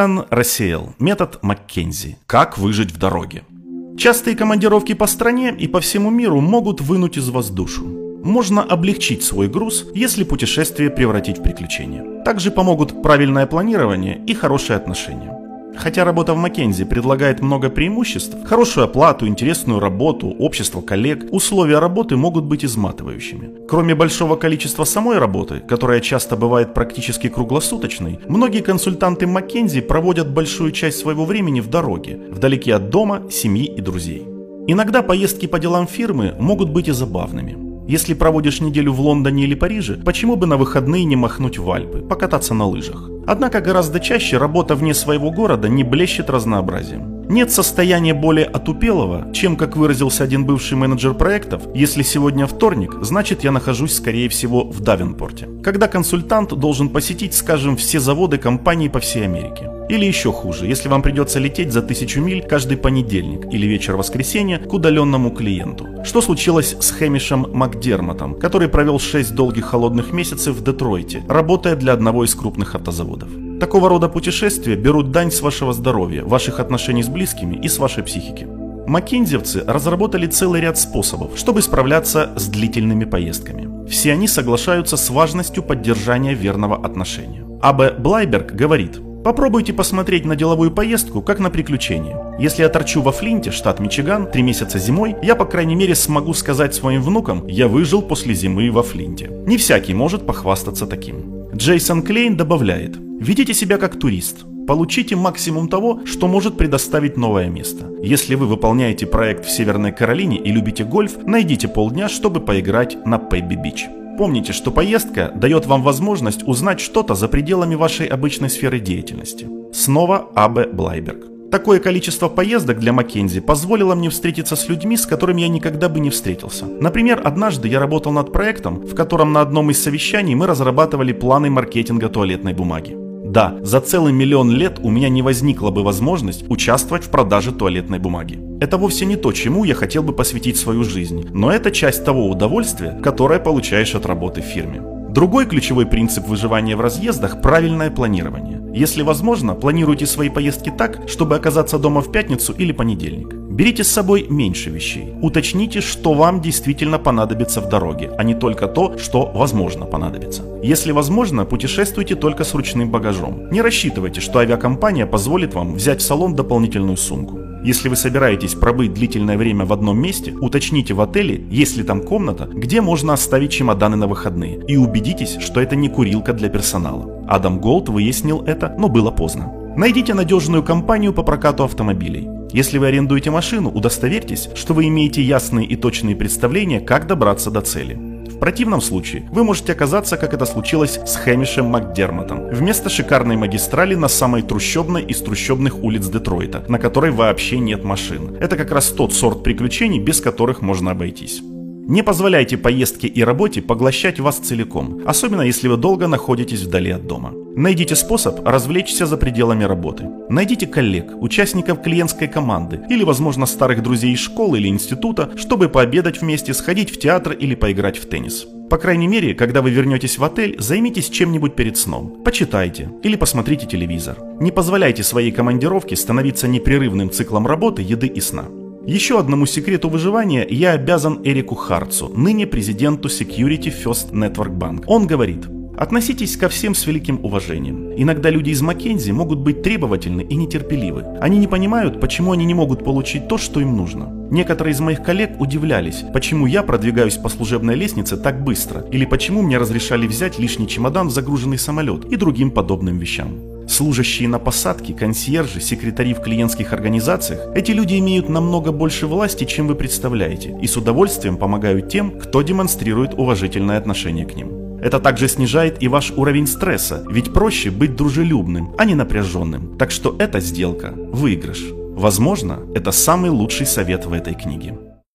Нейтан рассеял. Метод Маккензи. Как выжить в дороге. Частые командировки по стране и по всему миру могут вынуть из вас душу. Можно облегчить свой груз, если путешествие превратить в приключение. Также помогут правильное планирование и хорошие отношения. Хотя работа в Маккензи предлагает много преимуществ, хорошую оплату, интересную работу, общество коллег, условия работы могут быть изматывающими. Кроме большого количества самой работы, которая часто бывает практически круглосуточной, многие консультанты Маккензи проводят большую часть своего времени в дороге, вдалеке от дома, семьи и друзей. Иногда поездки по делам фирмы могут быть и забавными. Если проводишь неделю в Лондоне или Париже, почему бы на выходные не махнуть в Альпы, покататься на лыжах? Однако гораздо чаще работа вне своего города не блещет разнообразием. Нет состояния более отупелого, чем, как выразился один бывший менеджер проектов, если сегодня вторник, значит я нахожусь скорее всего в Давенпорте. Когда консультант должен посетить, скажем, все заводы компаний по всей Америке. Или еще хуже, если вам придется лететь за тысячу миль каждый понедельник или вечер воскресенья к удаленному клиенту. Что случилось с Хэмишем Макдермотом, который провел 6 долгих холодных месяцев в Детройте, работая для одного из крупных автозаводов? Такого рода путешествия берут дань с вашего здоровья, ваших отношений с близкими и с вашей психики. Маккензевцы разработали целый ряд способов, чтобы справляться с длительными поездками. Все они соглашаются с важностью поддержания верного отношения. А.Б. Блайберг говорит – Попробуйте посмотреть на деловую поездку как на приключение. Если я торчу во Флинте, штат Мичиган, три месяца зимой, я по крайней мере смогу сказать своим внукам, я выжил после зимы во Флинте. Не всякий может похвастаться таким. Джейсон Клейн добавляет, ведите себя как турист. Получите максимум того, что может предоставить новое место. Если вы выполняете проект в Северной Каролине и любите гольф, найдите полдня, чтобы поиграть на Пэбби Бич. Помните, что поездка дает вам возможность узнать что-то за пределами вашей обычной сферы деятельности. Снова А.Б. Блайберг. Такое количество поездок для Маккензи позволило мне встретиться с людьми, с которыми я никогда бы не встретился. Например, однажды я работал над проектом, в котором на одном из совещаний мы разрабатывали планы маркетинга туалетной бумаги. Да, за целый миллион лет у меня не возникла бы возможность участвовать в продаже туалетной бумаги. Это вовсе не то, чему я хотел бы посвятить свою жизнь, но это часть того удовольствия, которое получаешь от работы в фирме. Другой ключевой принцип выживания в разъездах – правильное планирование. Если возможно, планируйте свои поездки так, чтобы оказаться дома в пятницу или понедельник. Берите с собой меньше вещей. Уточните, что вам действительно понадобится в дороге, а не только то, что возможно понадобится. Если возможно, путешествуйте только с ручным багажом. Не рассчитывайте, что авиакомпания позволит вам взять в салон дополнительную сумку. Если вы собираетесь пробыть длительное время в одном месте, уточните в отеле, есть ли там комната, где можно оставить чемоданы на выходные, и убедитесь, что это не курилка для персонала. Адам Голд выяснил это, но было поздно. Найдите надежную компанию по прокату автомобилей. Если вы арендуете машину, удостоверьтесь, что вы имеете ясные и точные представления, как добраться до цели. В противном случае вы можете оказаться, как это случилось с Хэмишем Макдермотом, вместо шикарной магистрали на самой трущобной из трущобных улиц Детройта, на которой вообще нет машин. Это как раз тот сорт приключений, без которых можно обойтись. Не позволяйте поездке и работе поглощать вас целиком, особенно если вы долго находитесь вдали от дома. Найдите способ развлечься за пределами работы. Найдите коллег, участников клиентской команды или, возможно, старых друзей из школы или института, чтобы пообедать вместе, сходить в театр или поиграть в теннис. По крайней мере, когда вы вернетесь в отель, займитесь чем-нибудь перед сном. Почитайте или посмотрите телевизор. Не позволяйте своей командировке становиться непрерывным циклом работы, еды и сна. Еще одному секрету выживания я обязан Эрику Харцу, ныне президенту Security First Network Bank. Он говорит, Относитесь ко всем с великим уважением. Иногда люди из Маккензи могут быть требовательны и нетерпеливы. Они не понимают, почему они не могут получить то, что им нужно. Некоторые из моих коллег удивлялись, почему я продвигаюсь по служебной лестнице так быстро, или почему мне разрешали взять лишний чемодан в загруженный самолет и другим подобным вещам. Служащие на посадке, консьержи, секретари в клиентских организациях, эти люди имеют намного больше власти, чем вы представляете, и с удовольствием помогают тем, кто демонстрирует уважительное отношение к ним. Это также снижает и ваш уровень стресса, ведь проще быть дружелюбным, а не напряженным. Так что эта сделка – выигрыш. Возможно, это самый лучший совет в этой книге.